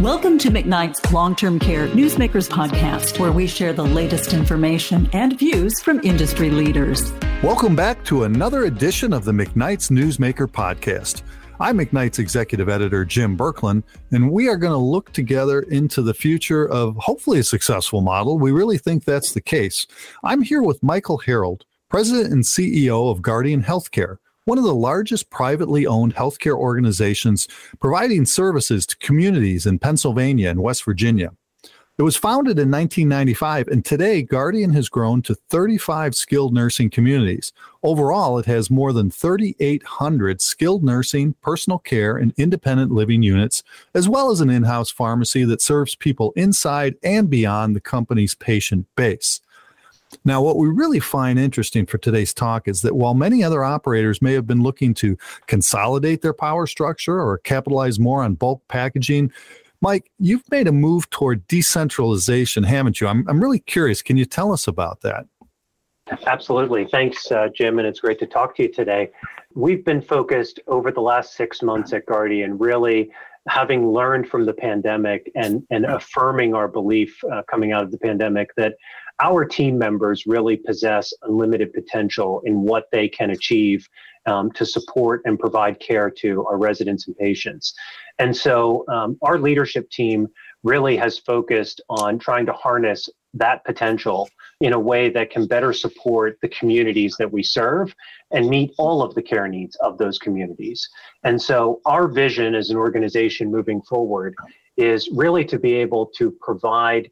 Welcome to McKnight's Long Term Care Newsmakers podcast, where we share the latest information and views from industry leaders. Welcome back to another edition of the McKnight's Newsmaker podcast. I'm McKnight's executive editor, Jim Berklan, and we are going to look together into the future of hopefully a successful model. We really think that's the case. I'm here with Michael Harrell, president and CEO of Guardian Healthcare one of the largest privately owned healthcare organizations providing services to communities in Pennsylvania and West Virginia. It was founded in 1995, and today Guardian has grown to 35 skilled nursing communities. Overall, it has more than 3,800 skilled nursing, personal care, and independent living units, as well as an in house pharmacy that serves people inside and beyond the company's patient base. Now, what we really find interesting for today's talk is that while many other operators may have been looking to consolidate their power structure or capitalize more on bulk packaging, Mike, you've made a move toward decentralization, haven't you? I'm, I'm really curious. Can you tell us about that? Absolutely. Thanks, uh, Jim, and it's great to talk to you today. We've been focused over the last six months at Guardian, really having learned from the pandemic and, and affirming our belief uh, coming out of the pandemic that our team members really possess unlimited potential in what they can achieve um, to support and provide care to our residents and patients. And so um, our leadership team really has focused on trying to harness that potential in a way that can better support the communities that we serve and meet all of the care needs of those communities. And so our vision as an organization moving forward is really to be able to provide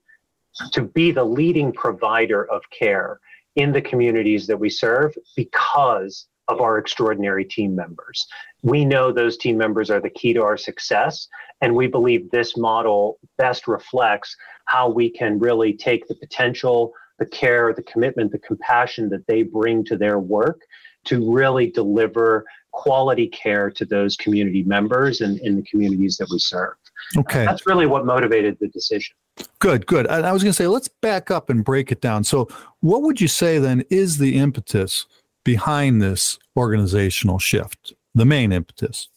to be the leading provider of care in the communities that we serve because of our extraordinary team members. We know those team members are the key to our success, and we believe this model best reflects how we can really take the potential, the care, the commitment, the compassion that they bring to their work to really deliver quality care to those community members and in the communities that we serve. Okay. That's really what motivated the decision. Good, good. And I was going to say, let's back up and break it down. So, what would you say then is the impetus behind this organizational shift, the main impetus?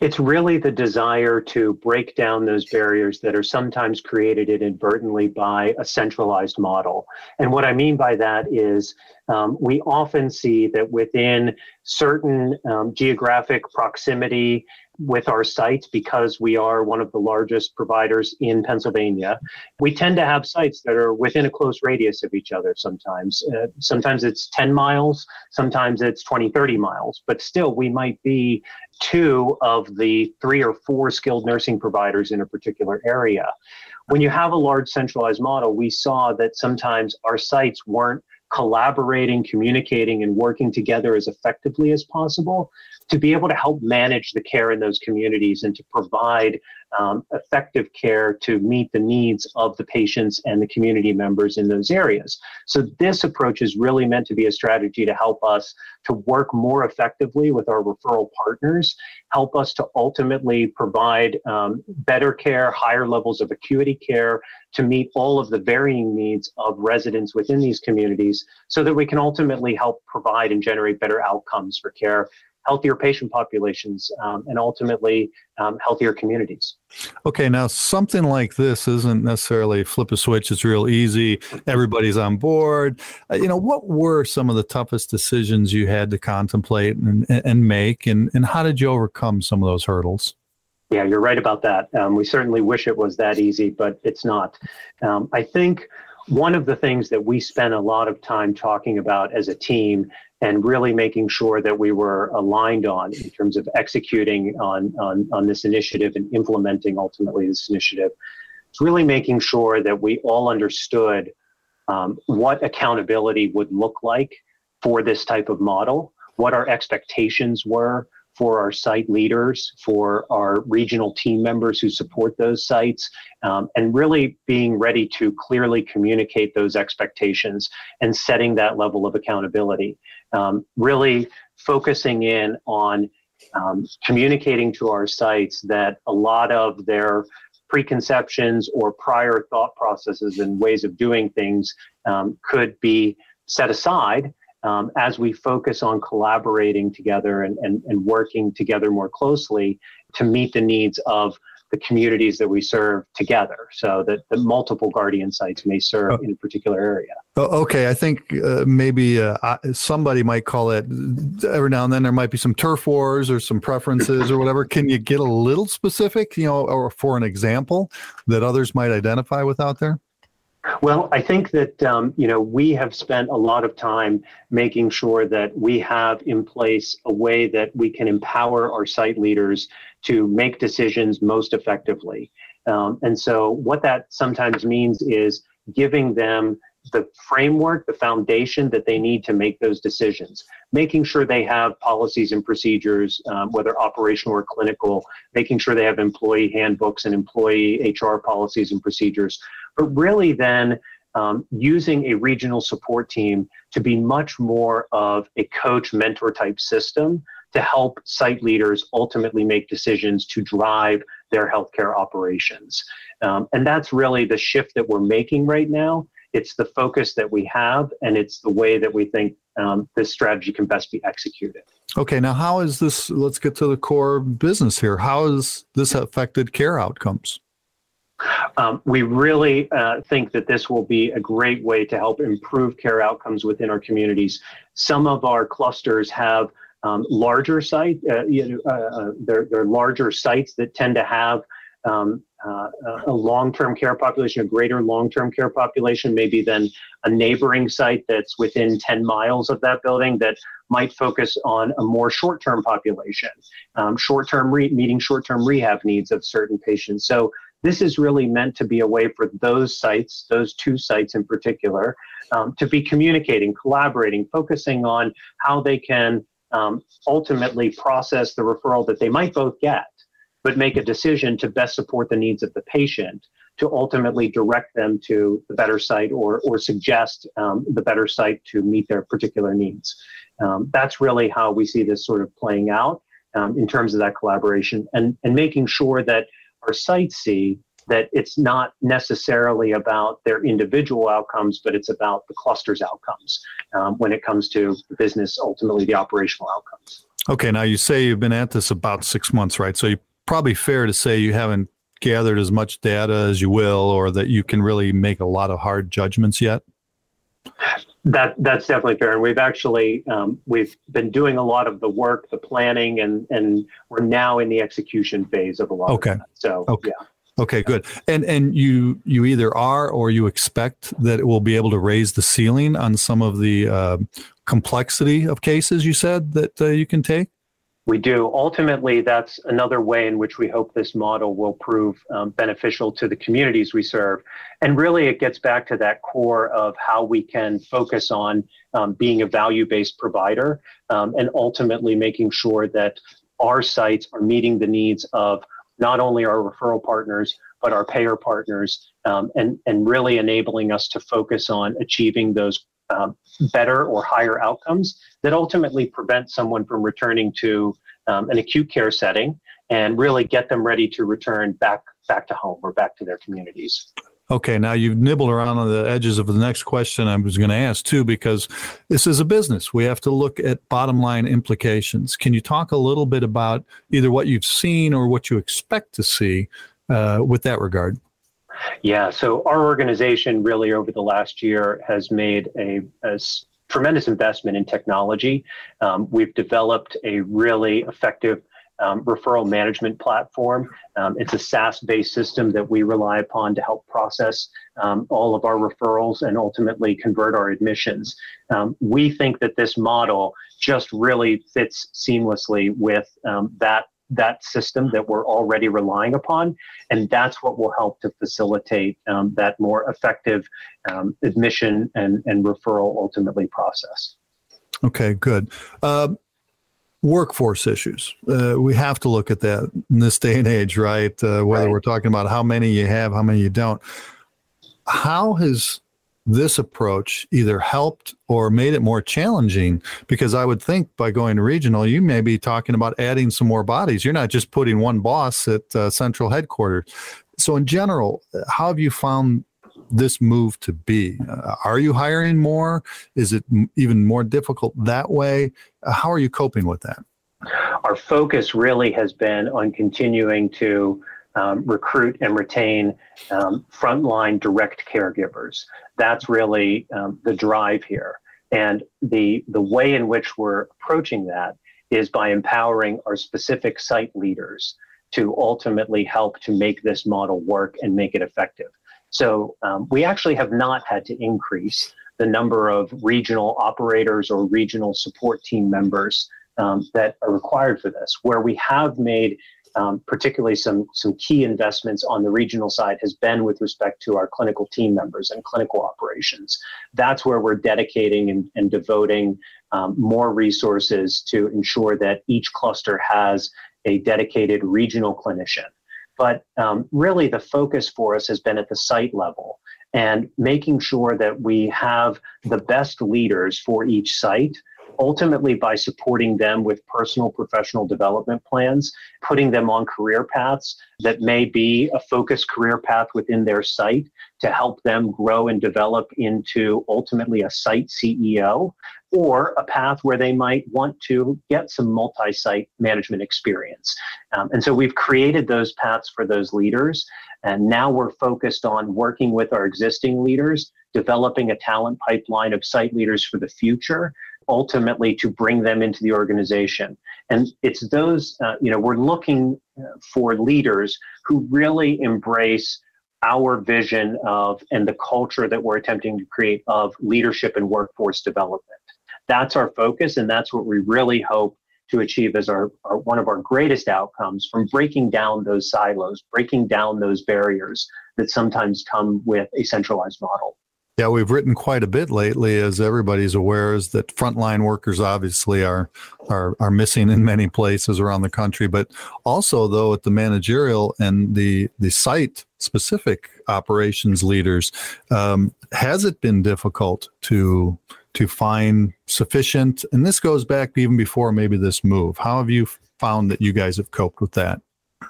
It's really the desire to break down those barriers that are sometimes created inadvertently by a centralized model. And what I mean by that is um, we often see that within certain um, geographic proximity with our sites because we are one of the largest providers in Pennsylvania. We tend to have sites that are within a close radius of each other sometimes. Uh, sometimes it's 10 miles, sometimes it's 20, 30 miles, but still we might be two of the three or four skilled nursing providers in a particular area. When you have a large centralized model, we saw that sometimes our sites weren't collaborating, communicating, and working together as effectively as possible to be able to help manage the care in those communities and to provide um, effective care to meet the needs of the patients and the community members in those areas. So, this approach is really meant to be a strategy to help us to work more effectively with our referral partners, help us to ultimately provide um, better care, higher levels of acuity care to meet all of the varying needs of residents within these communities so that we can ultimately help provide and generate better outcomes for care healthier patient populations, um, and ultimately um, healthier communities. Okay, now something like this isn't necessarily flip a switch. It's real easy. Everybody's on board. Uh, you know, what were some of the toughest decisions you had to contemplate and, and make, and, and how did you overcome some of those hurdles? Yeah, you're right about that. Um, we certainly wish it was that easy, but it's not. Um, I think one of the things that we spent a lot of time talking about as a team and really making sure that we were aligned on in terms of executing on, on, on this initiative and implementing ultimately this initiative. It's really making sure that we all understood um, what accountability would look like for this type of model, what our expectations were for our site leaders, for our regional team members who support those sites, um, and really being ready to clearly communicate those expectations and setting that level of accountability. Um, really focusing in on um, communicating to our sites that a lot of their preconceptions or prior thought processes and ways of doing things um, could be set aside um, as we focus on collaborating together and, and, and working together more closely to meet the needs of the communities that we serve together so that the multiple guardian sites may serve oh. in a particular area. Oh, okay, I think uh, maybe uh, somebody might call it every now and then there might be some turf wars or some preferences or whatever. Can you get a little specific, you know, or for an example that others might identify with out there? Well, I think that um, you know we have spent a lot of time making sure that we have in place a way that we can empower our site leaders to make decisions most effectively. Um, and so, what that sometimes means is giving them the framework, the foundation that they need to make those decisions, making sure they have policies and procedures, um, whether operational or clinical, making sure they have employee handbooks and employee HR policies and procedures, but really then um, using a regional support team to be much more of a coach mentor type system to help site leaders ultimately make decisions to drive their healthcare operations. Um, and that's really the shift that we're making right now. It's the focus that we have, and it's the way that we think um, this strategy can best be executed. Okay, now how is this? Let's get to the core business here. How has this affected care outcomes? Um, we really uh, think that this will be a great way to help improve care outcomes within our communities. Some of our clusters have um, larger sites, uh, you know, uh, uh, they're, they're larger sites that tend to have um, uh, a long-term care population, a greater long-term care population, maybe than a neighboring site that's within 10 miles of that building that might focus on a more short-term population, um, short-term re- meeting short-term rehab needs of certain patients. So this is really meant to be a way for those sites, those two sites in particular, um, to be communicating, collaborating, focusing on how they can um, ultimately process the referral that they might both get, but make a decision to best support the needs of the patient to ultimately direct them to the better site or, or suggest um, the better site to meet their particular needs. Um, that's really how we see this sort of playing out um, in terms of that collaboration and, and making sure that our sites see that it's not necessarily about their individual outcomes, but it's about the cluster's outcomes um, when it comes to business, ultimately the operational outcomes. Okay, now you say you've been at this about six months, right? So you probably fair to say you haven't gathered as much data as you will, or that you can really make a lot of hard judgments yet. That that's definitely fair, and we've actually um, we've been doing a lot of the work, the planning, and and we're now in the execution phase of a lot. Okay. So okay. yeah. Okay, good. And and you you either are or you expect that it will be able to raise the ceiling on some of the uh, complexity of cases you said that uh, you can take. We do. Ultimately, that's another way in which we hope this model will prove um, beneficial to the communities we serve. And really, it gets back to that core of how we can focus on um, being a value based provider um, and ultimately making sure that our sites are meeting the needs of not only our referral partners, but our payer partners, um, and, and really enabling us to focus on achieving those um, better or higher outcomes that ultimately prevent someone from returning to um, an acute care setting and really get them ready to return back back to home or back to their communities. Okay, now you've nibbled around on the edges of the next question I was going to ask too, because this is a business. We have to look at bottom line implications. Can you talk a little bit about either what you've seen or what you expect to see uh, with that regard? Yeah, so our organization really over the last year has made a, a tremendous investment in technology. Um, we've developed a really effective um, referral management platform. Um, it's a SaaS based system that we rely upon to help process um, all of our referrals and ultimately convert our admissions. Um, we think that this model just really fits seamlessly with um, that. That system that we're already relying upon, and that's what will help to facilitate um, that more effective admission and, and referral ultimately process. Okay, good. Uh, workforce issues. Uh, we have to look at that in this day and age, right? Uh, whether right. we're talking about how many you have, how many you don't. How has this approach either helped or made it more challenging? Because I would think by going regional, you may be talking about adding some more bodies. You're not just putting one boss at uh, central headquarters. So, in general, how have you found this move to be? Uh, are you hiring more? Is it m- even more difficult that way? Uh, how are you coping with that? Our focus really has been on continuing to um, recruit and retain um, frontline direct caregivers. That's really um, the drive here. And the, the way in which we're approaching that is by empowering our specific site leaders to ultimately help to make this model work and make it effective. So um, we actually have not had to increase the number of regional operators or regional support team members um, that are required for this. Where we have made um, particularly some, some key investments on the regional side has been with respect to our clinical team members and clinical operations. That's where we're dedicating and, and devoting um, more resources to ensure that each cluster has a dedicated regional clinician. But um, really, the focus for us has been at the site level and making sure that we have the best leaders for each site ultimately by supporting them with personal professional development plans, putting them on career paths that may be a focused career path within their site to help them grow and develop into ultimately a site CEO or a path where they might want to get some multi site management experience. Um, and so we've created those paths for those leaders. And now we're focused on working with our existing leaders, developing a talent pipeline of site leaders for the future ultimately to bring them into the organization. And it's those, uh, you know, we're looking uh, for leaders who really embrace our vision of and the culture that we're attempting to create of leadership and workforce development. That's our focus, and that's what we really hope to achieve as our, our one of our greatest outcomes from breaking down those silos, breaking down those barriers that sometimes come with a centralized model. Yeah, we've written quite a bit lately, as everybody's aware, is that frontline workers obviously are are are missing in many places around the country, but also though at the managerial and the the site specific operations leaders, um, has it been difficult to to find sufficient? And this goes back even before maybe this move. How have you found that you guys have coped with that?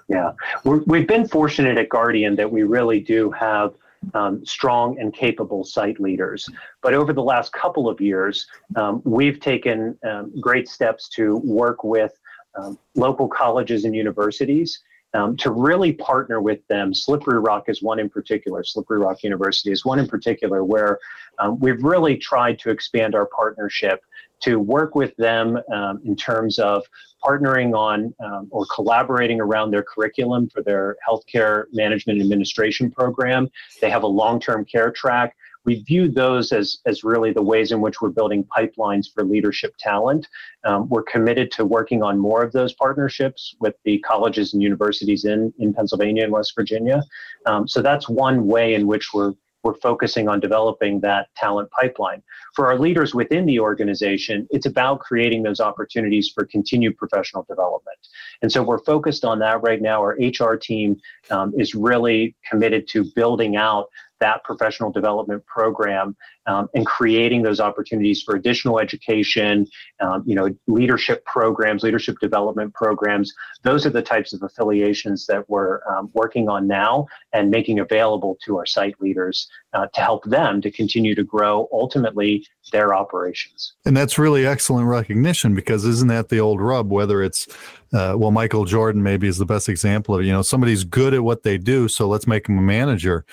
Yeah, we have been fortunate at Guardian that we really do have um, strong and capable site leaders. But over the last couple of years, um, we've taken um, great steps to work with um, local colleges and universities um, to really partner with them. Slippery Rock is one in particular. Slippery Rock University is one in particular where we've really tried to expand our partnership to work with them um, in terms of partnering on um, or collaborating around their curriculum for their healthcare management administration program. They have a long term care track. We view those as, as really the ways in which we're building pipelines for leadership talent. Um, we're committed to working on more of those partnerships with the colleges and universities in, in Pennsylvania and West Virginia. Um, so that's one way in which we're we're focusing on developing that talent pipeline. For our leaders within the organization, it's about creating those opportunities for continued professional development. And so we're focused on that right now. Our HR team um, is really committed to building out that professional development program um, and creating those opportunities for additional education, um, you know, leadership programs, leadership development programs. Those are the types of affiliations that we're um, working on now and making available to our site leaders uh, to help them to continue to grow ultimately their operations. And that's really excellent recognition because isn't that the old rub? Whether it's uh, well, Michael Jordan maybe is the best example of you know somebody's good at what they do, so let's make them a manager.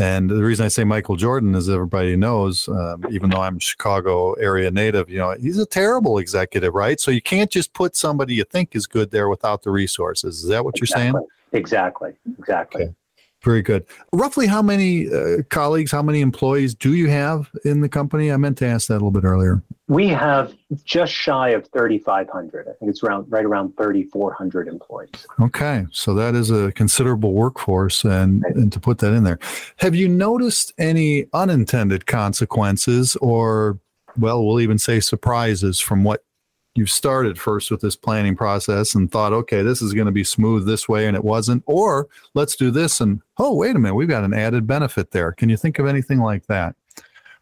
And the reason I say Michael Jordan, is everybody knows, um, even though I'm Chicago area native, you know, he's a terrible executive, right? So you can't just put somebody you think is good there without the resources. Is that what you're saying? Exactly. Exactly. Okay. Very good. Roughly how many uh, colleagues, how many employees do you have in the company? I meant to ask that a little bit earlier. We have just shy of 3,500. I think it's around right around 3,400 employees. Okay, so that is a considerable workforce, and, right. and to put that in there, have you noticed any unintended consequences, or well, we'll even say surprises from what you started first with this planning process and thought, okay, this is going to be smooth this way, and it wasn't, or let's do this, and oh, wait a minute, we've got an added benefit there. Can you think of anything like that?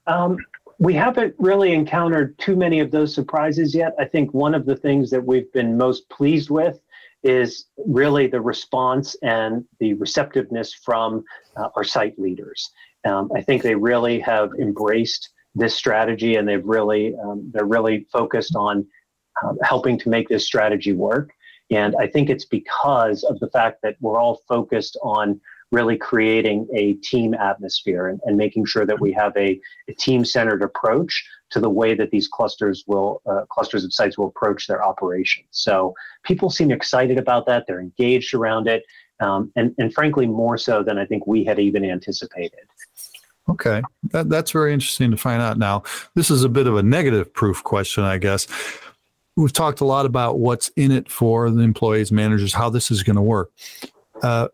Um, we haven't really encountered too many of those surprises yet. I think one of the things that we've been most pleased with is really the response and the receptiveness from uh, our site leaders. Um, I think they really have embraced this strategy and they've really um, they're really focused on um, helping to make this strategy work. And I think it's because of the fact that we're all focused on really creating a team atmosphere and, and making sure that we have a, a team-centered approach to the way that these clusters will uh, clusters of sites will approach their operations. So people seem excited about that. They're engaged around it, um, and and frankly more so than I think we had even anticipated. Okay, that, that's very interesting to find out. Now, this is a bit of a negative proof question, I guess. We've talked a lot about what's in it for the employees, managers, how this is going to work. Uh,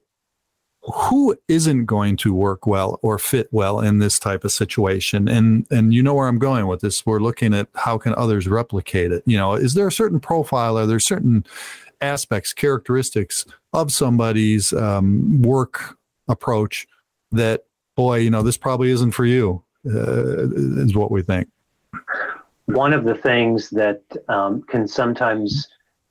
who isn't going to work well or fit well in this type of situation? And and you know where i'm going with this. We're looking at how can others replicate it? You know is there a certain profile? Are there certain aspects characteristics of somebody's um, work approach that boy you know this probably isn't for you uh, is what we think one of the things that um, can sometimes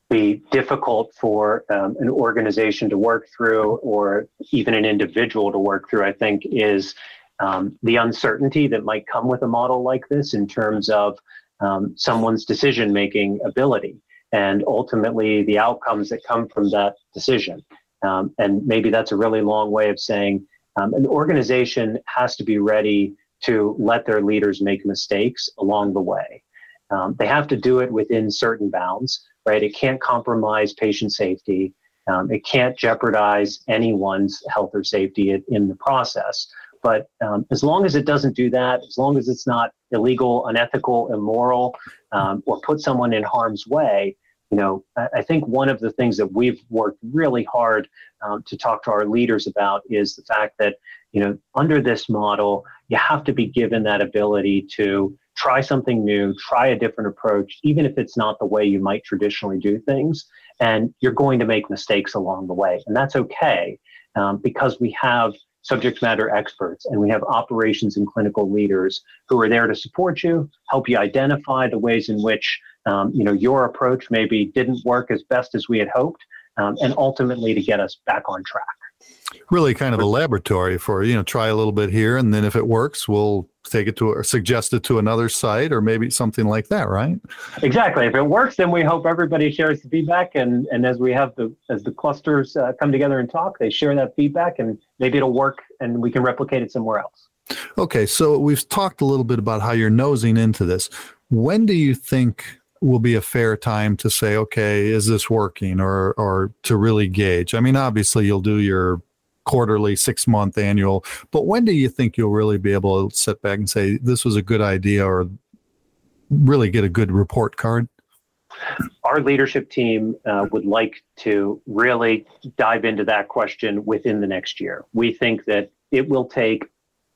be difficult for um, an organization to work through or even an individual to work through, I think, is um, the uncertainty that might come with a model like this in terms of um, someone's decision making ability and ultimately the outcomes that come from that decision. Um, and maybe that's a really long way of saying um, an organization has to be ready to let their leaders make mistakes along the way. Um, they have to do it within certain bounds right? It can't compromise patient safety. Um, it can't jeopardize anyone's health or safety in the process. But um, as long as it doesn't do that, as long as it's not illegal, unethical, immoral, um, or put someone in harm's way, you know, I, think one of the things that we've worked really hard um, to talk to our leaders about is the fact that, you know, under this model, you have to be given that ability to try something new, try a different approach, even if it's not the way you might traditionally do things. And you're going to make mistakes along the way. And that's okay um, because we have subject matter experts and we have operations and clinical leaders who are there to support you, help you identify the ways in which um, you know your approach maybe didn't work as best as we had hoped, um, and ultimately to get us back on track. Really kind of a laboratory for you know try a little bit here and then if it works we'll take it to or suggest it to another site or maybe something like that right? Exactly. If it works then we hope everybody shares the feedback and and as we have the as the clusters uh, come together and talk they share that feedback and maybe it'll work and we can replicate it somewhere else. Okay so we've talked a little bit about how you're nosing into this. When do you think will be a fair time to say okay is this working or or to really gauge i mean obviously you'll do your quarterly, six month, annual. But when do you think you'll really be able to sit back and say this was a good idea or really get a good report card? Our leadership team uh, would like to really dive into that question within the next year. We think that it will take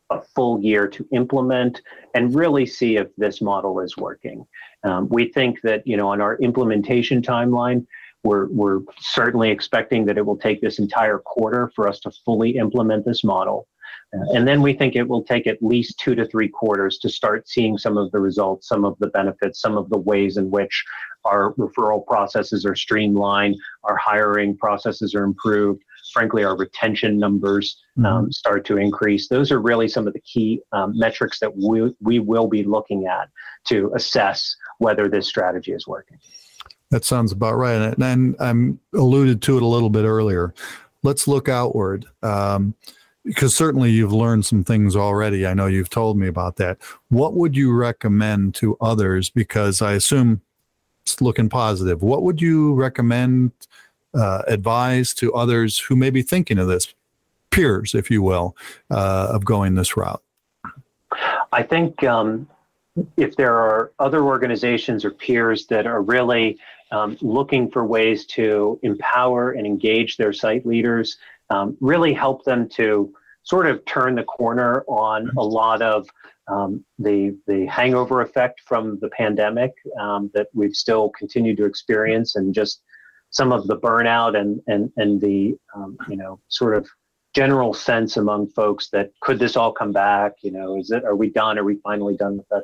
a full year to implement and really see if this model is working. Um, we think that, you know, on our implementation timeline, we're, we're certainly expecting that it will take this entire quarter for us to fully implement this model. Uh, and then we think it will take at least two to three quarters to start seeing some of the results, some of the benefits, some of the ways in which our referral processes are streamlined, our hiring processes are improved. Frankly, our retention numbers um, mm-hmm. start to increase. Those are really some of the key um, metrics that we, we will be looking at to assess whether this strategy is working. That sounds about right. And, and I'm alluded to it a little bit earlier. Let's look outward. Um, because certainly you've learned some things already. I know you've told me about that. What would you recommend to others? Because I assume it's looking positive. What would you recommend, uh, advise to others who may be thinking of this, peers, if you will, uh, of going this route? I think um, if there are other organizations or peers that are really um, looking for ways to empower and engage their site leaders, um, really help them to sort of turn the corner on a lot of um, the the hangover effect from the pandemic um, that we've still continued to experience, and just some of the burnout and and and the um, you know sort of general sense among folks that could this all come back? You know, is it are we done? Are we finally done with that?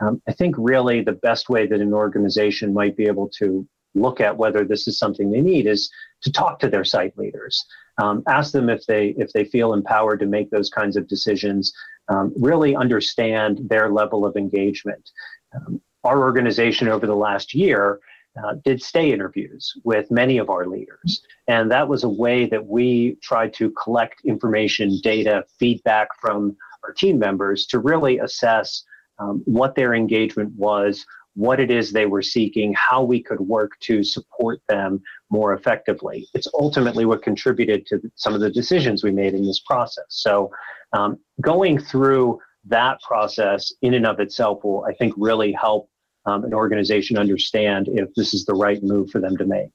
Um, I think really the best way that an organization might be able to look at whether this is something they need is to talk to their site leaders. Um, ask them if they if they feel empowered to make those kinds of decisions. Um, really understand their level of engagement. Um, our organization over the last year uh, did stay interviews with many of our leaders. And that was a way that we tried to collect information, data, feedback from our team members to really assess um, what their engagement was, what it is they were seeking, how we could work to support them more effectively. It's ultimately what contributed to some of the decisions we made in this process. So, um, going through that process in and of itself will, I think, really help um, an organization understand if this is the right move for them to make.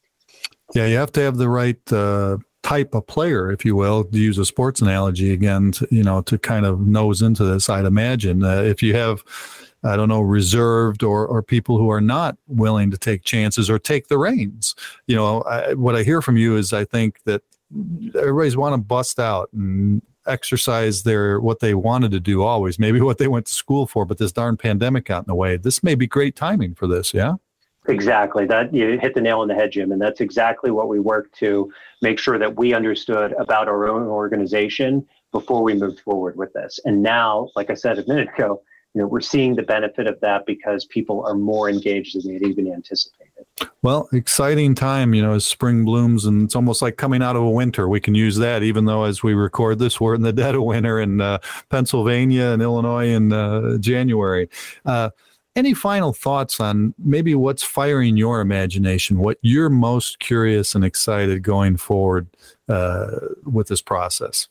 Yeah, you have to have the right uh, type of player, if you will, to use a sports analogy again, to, you know, to kind of nose into this. I'd imagine uh, if you have, I don't know, reserved or or people who are not willing to take chances or take the reins. You know, I, what I hear from you is I think that everybody's want to bust out and exercise their what they wanted to do always, maybe what they went to school for, but this darn pandemic got in the way. This may be great timing for this, yeah? Exactly. That you hit the nail on the head, Jim. And that's exactly what we worked to make sure that we understood about our own organization before we moved forward with this. And now, like I said a minute ago, you know, we're seeing the benefit of that because people are more engaged than they'd even anticipated. Well, exciting time, you know, as spring blooms and it's almost like coming out of a winter. We can use that, even though as we record this, we're in the dead of winter in uh, Pennsylvania and Illinois in uh, January. Uh, any final thoughts on maybe what's firing your imagination, what you're most curious and excited going forward uh, with this process?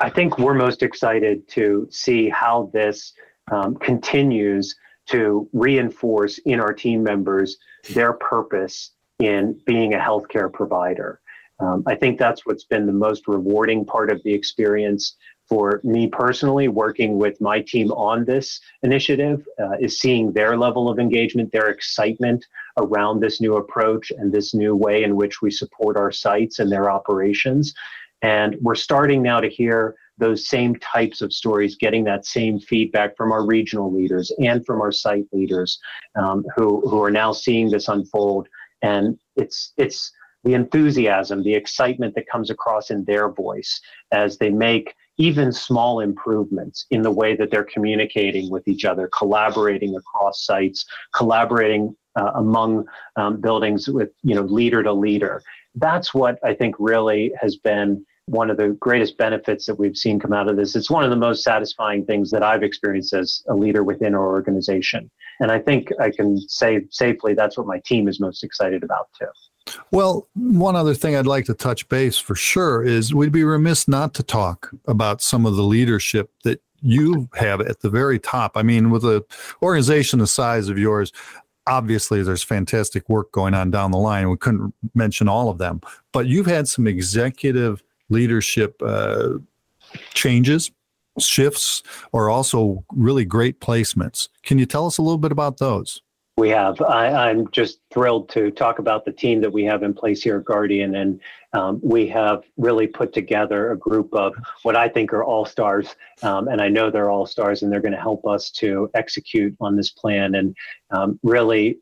I think we're most excited to see how this um, continues to reinforce in our team members their purpose in being a healthcare provider. Um, I think that's what's been the most rewarding part of the experience for me personally, working with my team on this initiative, uh, is seeing their level of engagement, their excitement around this new approach and this new way in which we support our sites and their operations. And we're starting now to hear those same types of stories, getting that same feedback from our regional leaders and from our site leaders um, who, who are now seeing this unfold. And it's, it's the enthusiasm, the excitement that comes across in their voice as they make even small improvements in the way that they're communicating with each other, collaborating across sites, collaborating uh, among um, buildings with you know leader to leader. That's what I think really has been one of the greatest benefits that we've seen come out of this. It's one of the most satisfying things that I've experienced as a leader within our organization. And I think I can say safely that's what my team is most excited about too. Well, one other thing I'd like to touch base for sure is we'd be remiss not to talk about some of the leadership that you have at the very top. I mean, with an organization the size of yours, obviously there's fantastic work going on down the line. We couldn't mention all of them, but you've had some executive leadership uh, changes, shifts, or also really great placements. Can you tell us a little bit about those? We have. I, am just thrilled to talk about the team that we have in place here at Guardian. And um, we have really put together a group of what I think are all stars. Um, and I know they're all stars and they're going to help us to execute on this plan. And um, really,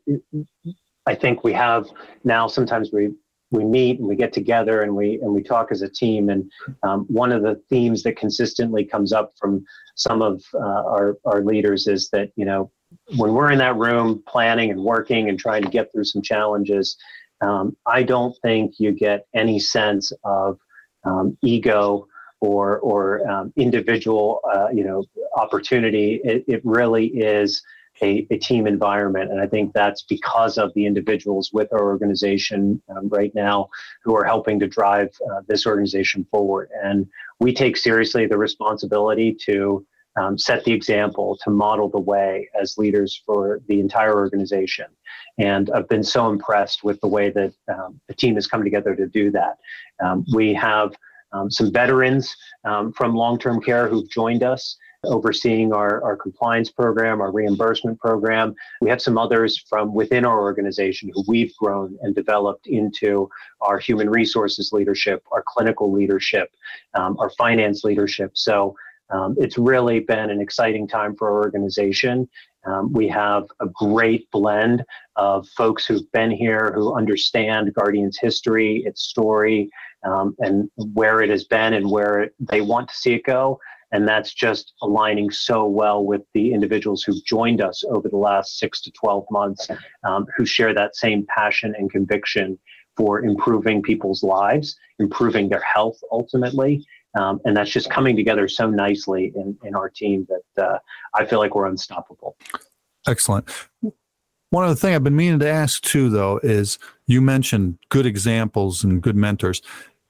I think we have now, sometimes we we meet and we get together and we and we talk as a team. And um, one of the themes that consistently comes up from some of uh, our our leaders is that you know when we're in that room planning and working and trying to get through some challenges, um, I don't think you get any sense of um, ego or or um, individual uh, you know opportunity. It, it really is a, a, team environment. And I think that's because of the individuals with our organization um, right now who are helping to drive uh, this organization forward. And we take seriously the responsibility to um, set the example, to model the way as leaders for the entire organization. And I've been so impressed with the way that um, the team has come together to do that. Um, we have um, some veterans um, from long term care who've joined us overseeing our, our compliance program, our reimbursement program. We have some others from within our organization who we've grown and developed into our human resources leadership, our clinical leadership, um, our finance leadership. So um, it's really been an exciting time for our organization. Um, we have a great blend of folks who've been here, who understand Guardian's history, its story, um, and where it has been and where they want to see it go. And that's just aligning so well with the individuals who've joined us over the last six to 12 months um, who share that same passion and conviction for improving people's lives, improving their health ultimately. Um, and that's just coming together so nicely in, in our team that uh, I feel like we're unstoppable. Excellent. One other thing I've been meaning to ask too, though, is you mentioned good examples and good mentors.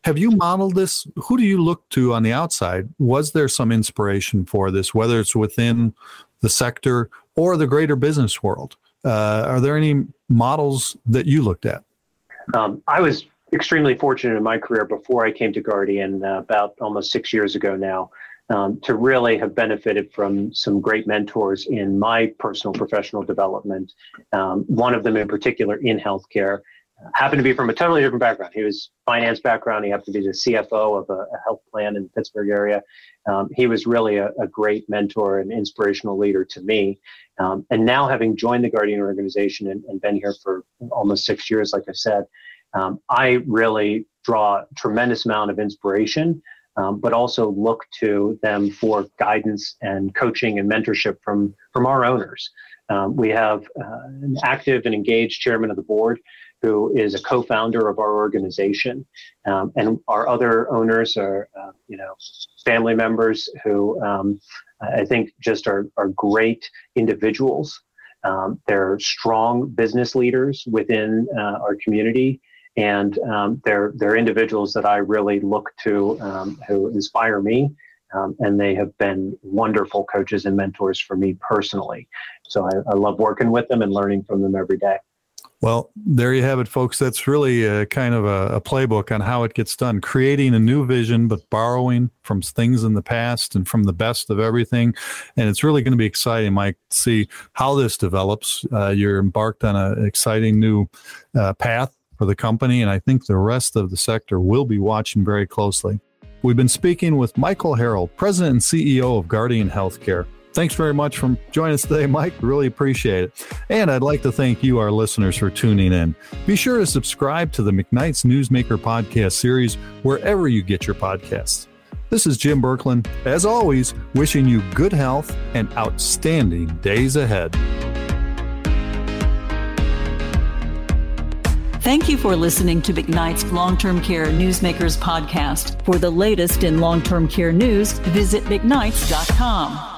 Have you modeled this? Who do you look to on the outside? Was there some inspiration for this, whether it's within the sector or the greater business world? Uh, are there any models that you looked at? Um, I was extremely fortunate in my career before I came to Guardian uh, about almost six years ago now um, to really have benefited from some great mentors in my personal professional development. Um, one of them in particular in healthcare happened to be from a totally different background. He was finance background. He happened to be the CFO of a, a health plan in the Pittsburgh area. Um, he was really a, a, great mentor and inspirational leader to me. Um, and now having joined the Guardian organization and, and, been here for almost six years, like I said, um, I really draw a tremendous amount of inspiration um, but also look to them for guidance and coaching and mentorship from from our owners. Um, we have uh, an active and engaged chairman of the board who is a co-founder of our organization, um, and our other owners are uh, you know family members who um, I think just are are great individuals. Um, they're strong business leaders within uh, our community and um, they're they're individuals that I really look to um, who inspire me, um, and they have been wonderful coaches and mentors for me personally. So I, I, love working with them and learning from them every day. Well, there you have it, folks. That's really a, kind of a, a playbook on how it gets done. Creating a new vision, but borrowing from things in the past and from the best of everything. And it's really going to be exciting, Mike, to see how this develops. Uh, you're embarked on an exciting new uh, path for the company, and I think the rest of the sector will be watching very closely. We've been speaking with Michael Harrell, President and CEO of Guardian Healthcare. Thanks very much for joining us today, Mike. Really appreciate it. And I'd like to thank you, our listeners, for tuning in. Be sure to subscribe to the McKnight's Newsmaker podcast series wherever you get your podcasts. This is Jim Berklan, as always, wishing you good health and outstanding days ahead. Thank you for listening to McKnight's Long Term Care Newsmakers podcast. For the latest in long term care news, visit McKnights.com.